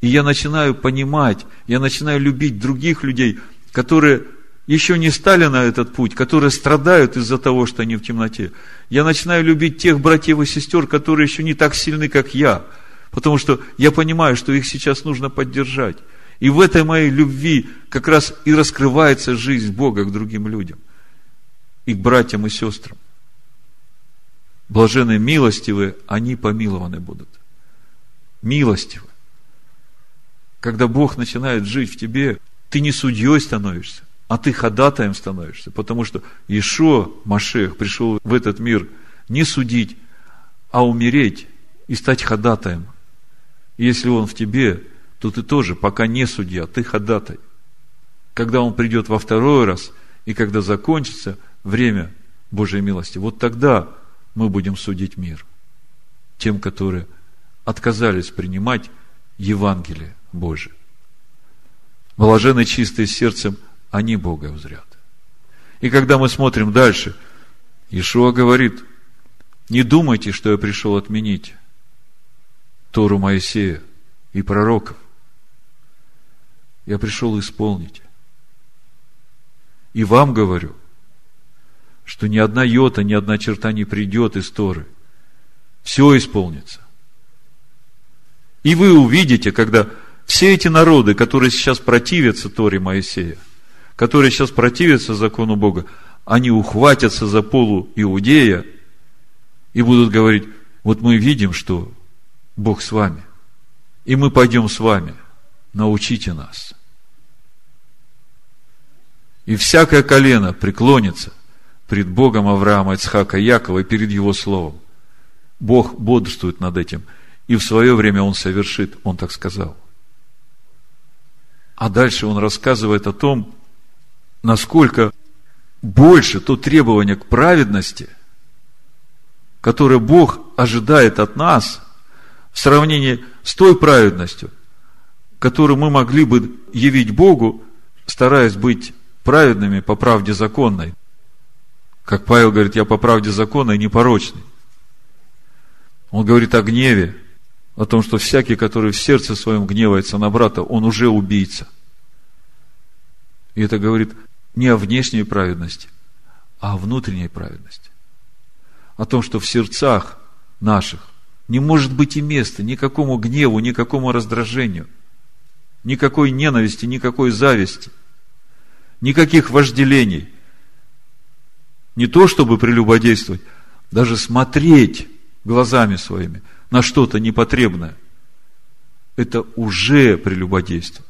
S1: и я начинаю понимать, я начинаю любить других людей, которые еще не стали на этот путь, которые страдают из-за того, что они в темноте. Я начинаю любить тех братьев и сестер, которые еще не так сильны, как я – Потому что я понимаю, что их сейчас нужно поддержать. И в этой моей любви как раз и раскрывается жизнь Бога к другим людям. И к братьям и сестрам. Блаженные милостивые, они помилованы будут. Милостивы. Когда Бог начинает жить в тебе, ты не судьей становишься, а ты ходатаем становишься, потому что Ишо, Машех, пришел в этот мир не судить, а умереть и стать ходатаем. Если он в тебе, то ты тоже пока не судья, ты ходатай. Когда он придет во второй раз, и когда закончится время Божьей милости, вот тогда мы будем судить мир. Тем, которые отказались принимать Евангелие Божие. Блажены чистые сердцем, они Бога узрят. И когда мы смотрим дальше, Ишуа говорит, не думайте, что я пришел отменить Тору Моисея и пророков. Я пришел исполнить. И вам говорю, что ни одна йота, ни одна черта не придет из Торы. Все исполнится. И вы увидите, когда все эти народы, которые сейчас противятся Торе Моисея, которые сейчас противятся закону Бога, они ухватятся за полу Иудея и будут говорить, вот мы видим, что Бог с вами, и мы пойдем с вами, научите нас. И всякое колено преклонится пред Богом Авраама, Ицхака, Якова и перед Его Словом. Бог бодрствует над этим, и в свое время Он совершит, Он так сказал. А дальше Он рассказывает о том, насколько больше то требование к праведности, которое Бог ожидает от нас, в сравнении с той праведностью, которую мы могли бы явить Богу, стараясь быть праведными по правде законной. Как Павел говорит, я по правде законной непорочный. Он говорит о гневе, о том, что всякий, который в сердце своем гневается на брата, он уже убийца. И это говорит не о внешней праведности, а о внутренней праведности. О том, что в сердцах наших не может быть и места никакому гневу, никакому раздражению, никакой ненависти, никакой зависти, никаких вожделений. Не то, чтобы прелюбодействовать, даже смотреть глазами своими на что-то непотребное. Это уже прелюбодейство.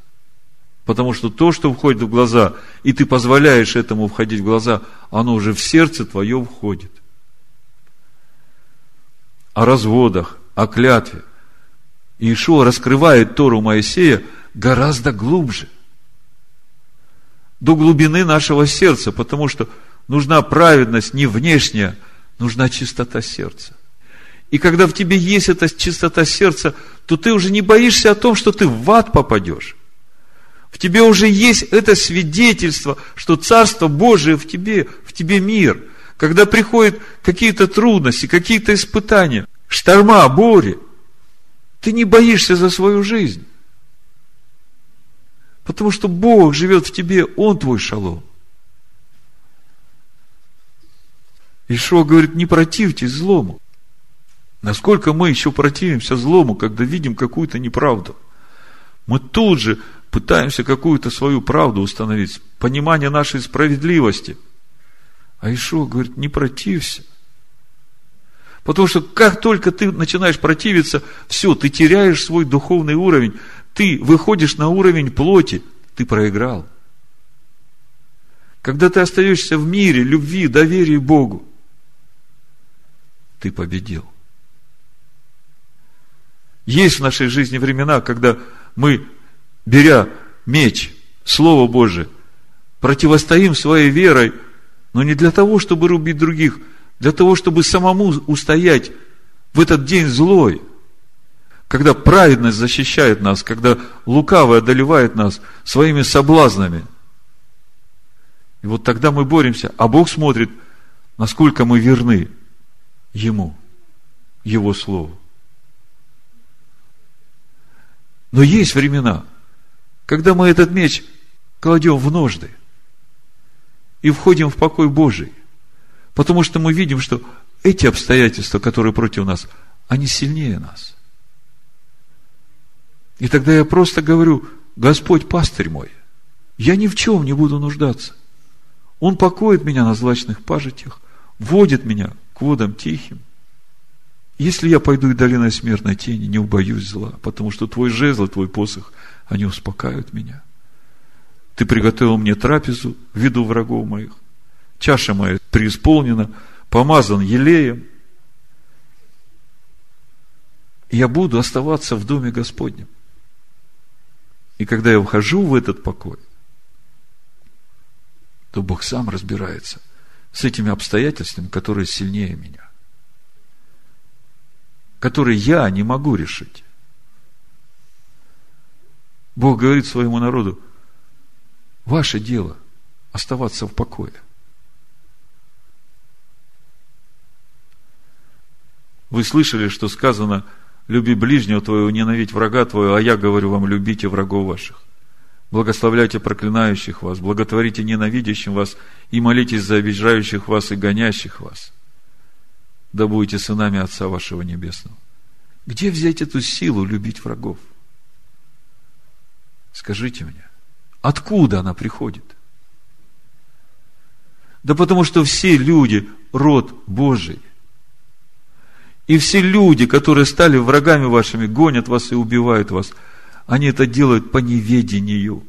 S1: Потому что то, что входит в глаза, и ты позволяешь этому входить в глаза, оно уже в сердце твое входит о разводах, о клятве. Иешуа раскрывает Тору Моисея гораздо глубже. До глубины нашего сердца, потому что нужна праведность не внешняя, нужна чистота сердца. И когда в тебе есть эта чистота сердца, то ты уже не боишься о том, что ты в ад попадешь. В тебе уже есть это свидетельство, что Царство Божие в тебе, в тебе мир – когда приходят какие-то трудности, какие-то испытания, шторма, бури, ты не боишься за свою жизнь. Потому что Бог живет в тебе, Он твой шалом. Ишо говорит, не противьтесь злому. Насколько мы еще противимся злому, когда видим какую-то неправду. Мы тут же пытаемся какую-то свою правду установить, понимание нашей справедливости – а Ишуа говорит, не протився. Потому что как только ты начинаешь противиться, все, ты теряешь свой духовный уровень, ты выходишь на уровень плоти, ты проиграл. Когда ты остаешься в мире, любви, доверии Богу, ты победил. Есть в нашей жизни времена, когда мы, беря меч, Слово Божие, противостоим своей верой но не для того, чтобы рубить других, для того, чтобы самому устоять в этот день злой, когда праведность защищает нас, когда лукавый одолевает нас своими соблазнами. И вот тогда мы боремся, а Бог смотрит, насколько мы верны Ему, Его Слову. Но есть времена, когда мы этот меч кладем в ножды – и входим в покой Божий. Потому что мы видим, что эти обстоятельства, которые против нас, они сильнее нас. И тогда я просто говорю, Господь пастырь мой, я ни в чем не буду нуждаться. Он покоит меня на злачных пажитях, водит меня к водам тихим. Если я пойду и долиной смертной тени, не убоюсь зла, потому что твой жезл, твой посох, они успокаивают меня. Ты приготовил мне трапезу в виду врагов моих. Чаша моя преисполнена, помазан елеем. Я буду оставаться в доме Господнем. И когда я вхожу в этот покой, то Бог сам разбирается с этими обстоятельствами, которые сильнее меня, которые я не могу решить. Бог говорит своему народу, ваше дело оставаться в покое. Вы слышали, что сказано, люби ближнего твоего, ненавидь врага твоего, а я говорю вам, любите врагов ваших. Благословляйте проклинающих вас, благотворите ненавидящим вас и молитесь за обижающих вас и гонящих вас. Да будете сынами Отца вашего Небесного. Где взять эту силу любить врагов? Скажите мне, откуда она приходит? Да потому что все люди – род Божий. И все люди, которые стали врагами вашими, гонят вас и убивают вас – они это делают по неведению.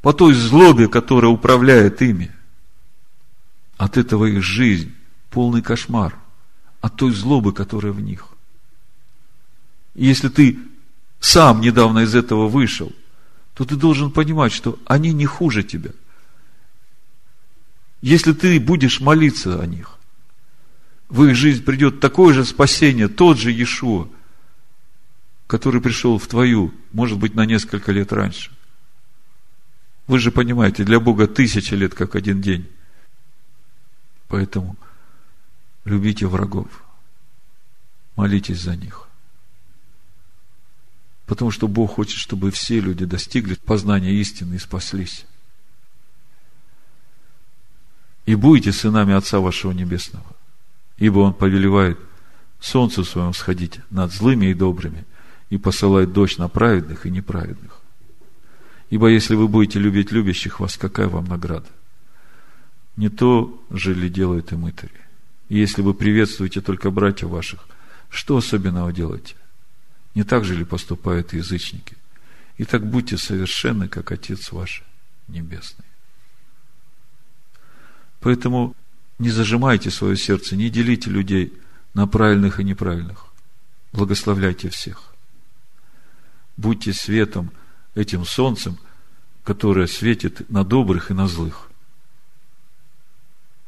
S1: По той злобе, которая управляет ими. От этого их жизнь полный кошмар. От той злобы, которая в них. Если ты сам недавно из этого вышел, то ты должен понимать, что они не хуже тебя. Если ты будешь молиться о них, в их жизнь придет такое же спасение, тот же Иешуа – который пришел в твою, может быть, на несколько лет раньше. Вы же понимаете, для Бога тысяча лет, как один день. Поэтому любите врагов, молитесь за них. Потому что Бог хочет, чтобы все люди достигли познания истины и спаслись. И будете сынами Отца вашего Небесного, ибо Он повелевает солнцу своему сходить над злыми и добрыми – и посылает дождь на праведных и неправедных. Ибо если вы будете любить любящих вас, какая вам награда? Не то же ли делают и мытари? И если вы приветствуете только братьев ваших, что особенного делаете? Не так же ли поступают язычники? И так будьте совершенны, как Отец ваш Небесный. Поэтому не зажимайте свое сердце, не делите людей на правильных и неправильных. Благословляйте всех будьте светом, этим солнцем, которое светит на добрых и на злых.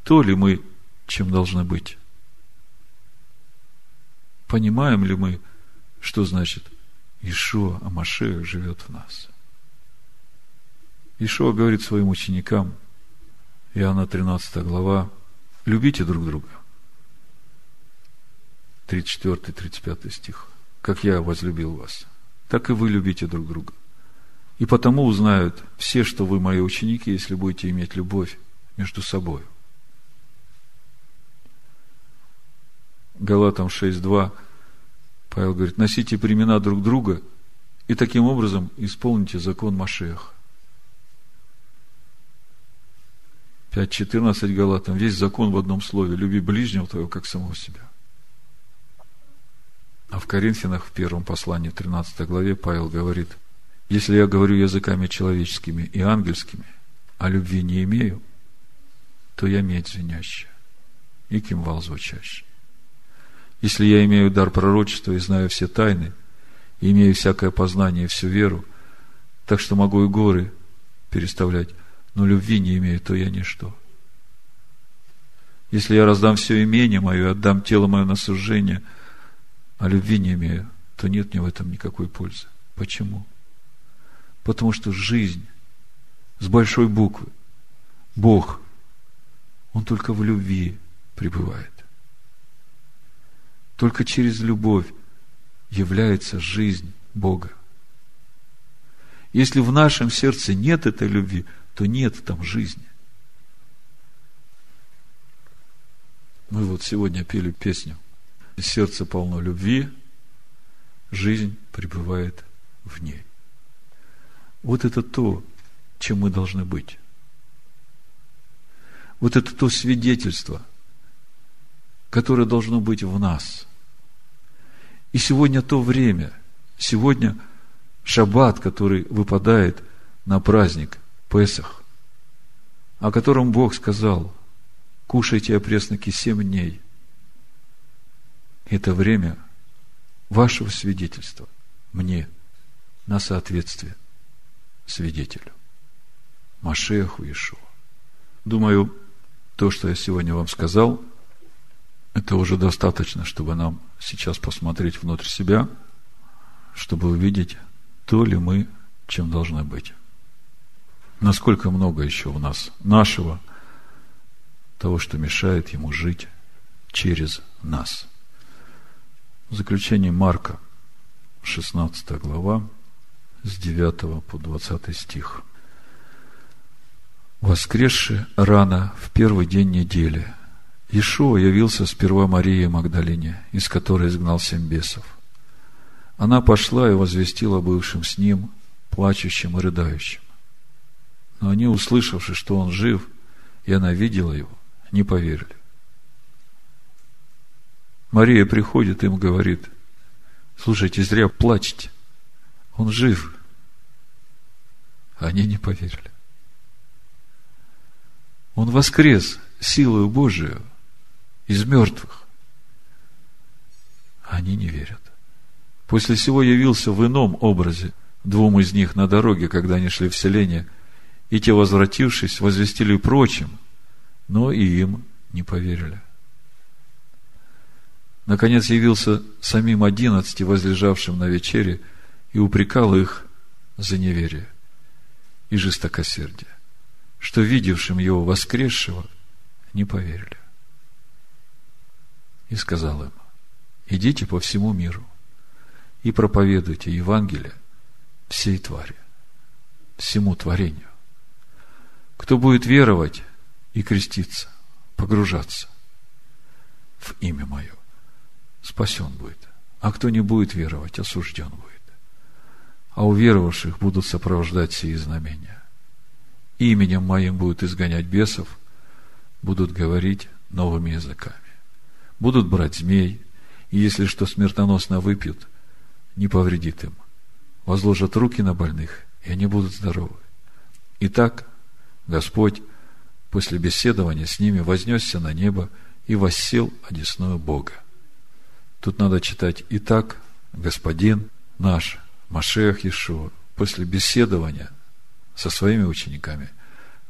S1: То ли мы, чем должны быть? Понимаем ли мы, что значит Ишуа Амашея живет в нас? Ишуа говорит своим ученикам, Иоанна 13 глава, любите друг друга. 34-35 стих. Как я возлюбил вас так и вы любите друг друга. И потому узнают все, что вы мои ученики, если будете иметь любовь между собой. Галатам 6.2 Павел говорит, носите племена друг друга и таким образом исполните закон Машех. 5.14 Галатам, весь закон в одном слове, люби ближнего твоего, как самого себя. А в Коринфянах в первом послании, 13 главе, Павел говорит, если я говорю языками человеческими и ангельскими, а любви не имею, то я медь звенящая и кимвал звучащий. Если я имею дар пророчества и знаю все тайны, и имею всякое познание и всю веру, так что могу и горы переставлять, но любви не имею, то я ничто. Если я раздам все имение мое, отдам тело мое на сужение – а любви не имею, то нет мне в этом никакой пользы. Почему? Потому что жизнь с большой буквы, Бог, Он только в любви пребывает. Только через любовь является жизнь Бога. Если в нашем сердце нет этой любви, то нет там жизни. Мы вот сегодня пели песню сердце полно любви, жизнь пребывает в ней. Вот это то, чем мы должны быть. Вот это то свидетельство, которое должно быть в нас. И сегодня то время, сегодня шаббат, который выпадает на праздник Песах, о котором Бог сказал, кушайте опресноки семь дней. Это время вашего свидетельства мне на соответствие свидетелю. Машеху Ишуа. Думаю, то, что я сегодня вам сказал, это уже достаточно, чтобы нам сейчас посмотреть внутрь себя, чтобы увидеть, то ли мы, чем должны быть. Насколько много еще у нас нашего, того, что мешает ему жить через нас. В заключение Марка, 16 глава, с 9 по 20 стих. Воскресши рано в первый день недели, Ишуа явился сперва Марии Магдалине, из которой изгнал семь бесов. Она пошла и возвестила бывшим с ним, плачущим и рыдающим. Но они, услышавши, что он жив, и она видела его, не поверили. Мария приходит им говорит, слушайте, зря плачете. Он жив. Они не поверили. Он воскрес силою Божию из мертвых. Они не верят. После всего явился в ином образе двум из них на дороге, когда они шли в селение, и те, возвратившись, возвестили прочим, но и им не поверили. Наконец явился самим одиннадцати, возлежавшим на вечере, и упрекал их за неверие и жестокосердие, что видевшим его воскресшего не поверили. И сказал им, идите по всему миру и проповедуйте Евангелие всей твари, всему творению. Кто будет веровать и креститься, погружаться в имя Мое, спасен будет. А кто не будет веровать, осужден будет. А у веровавших будут сопровождать сии знамения. Именем моим будут изгонять бесов, будут говорить новыми языками. Будут брать змей, и если что смертоносно выпьют, не повредит им. Возложат руки на больных, и они будут здоровы. Итак, Господь после беседования с ними вознесся на небо и воссел одесную Бога. Тут надо читать «Итак, Господин наш, Машех Иешуа, после беседования со своими учениками,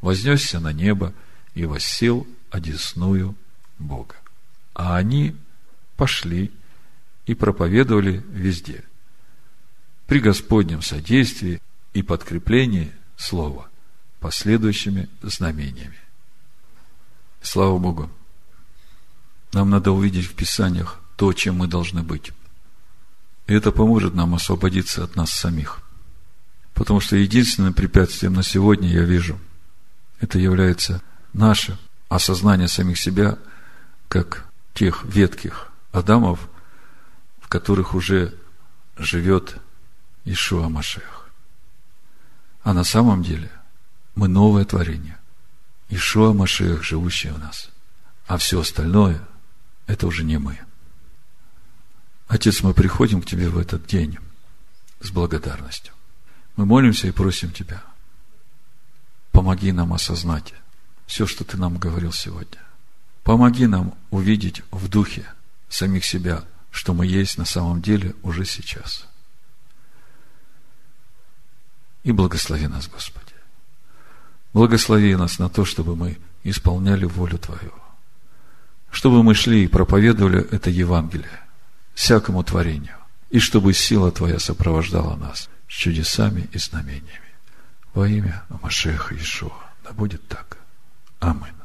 S1: вознесся на небо и воссел одесную Бога. А они пошли и проповедовали везде. При Господнем содействии и подкреплении Слова последующими знамениями. Слава Богу! Нам надо увидеть в Писаниях то, чем мы должны быть. И это поможет нам освободиться от нас самих. Потому что единственным препятствием на сегодня я вижу, это является наше осознание самих себя, как тех ветких Адамов, в которых уже живет Ишуа Машех. А на самом деле мы новое творение. Ишуа Машех, живущий в нас. А все остальное – это уже не мы. Отец, мы приходим к Тебе в этот день с благодарностью. Мы молимся и просим Тебя. Помоги нам осознать все, что Ты нам говорил сегодня. Помоги нам увидеть в духе самих себя, что мы есть на самом деле уже сейчас. И благослови нас, Господи. Благослови нас на то, чтобы мы исполняли волю Твою. Чтобы мы шли и проповедовали это Евангелие всякому творению, и чтобы сила Твоя сопровождала нас с чудесами и знамениями. Во имя Машеха Ишуа. Да будет так. Аминь.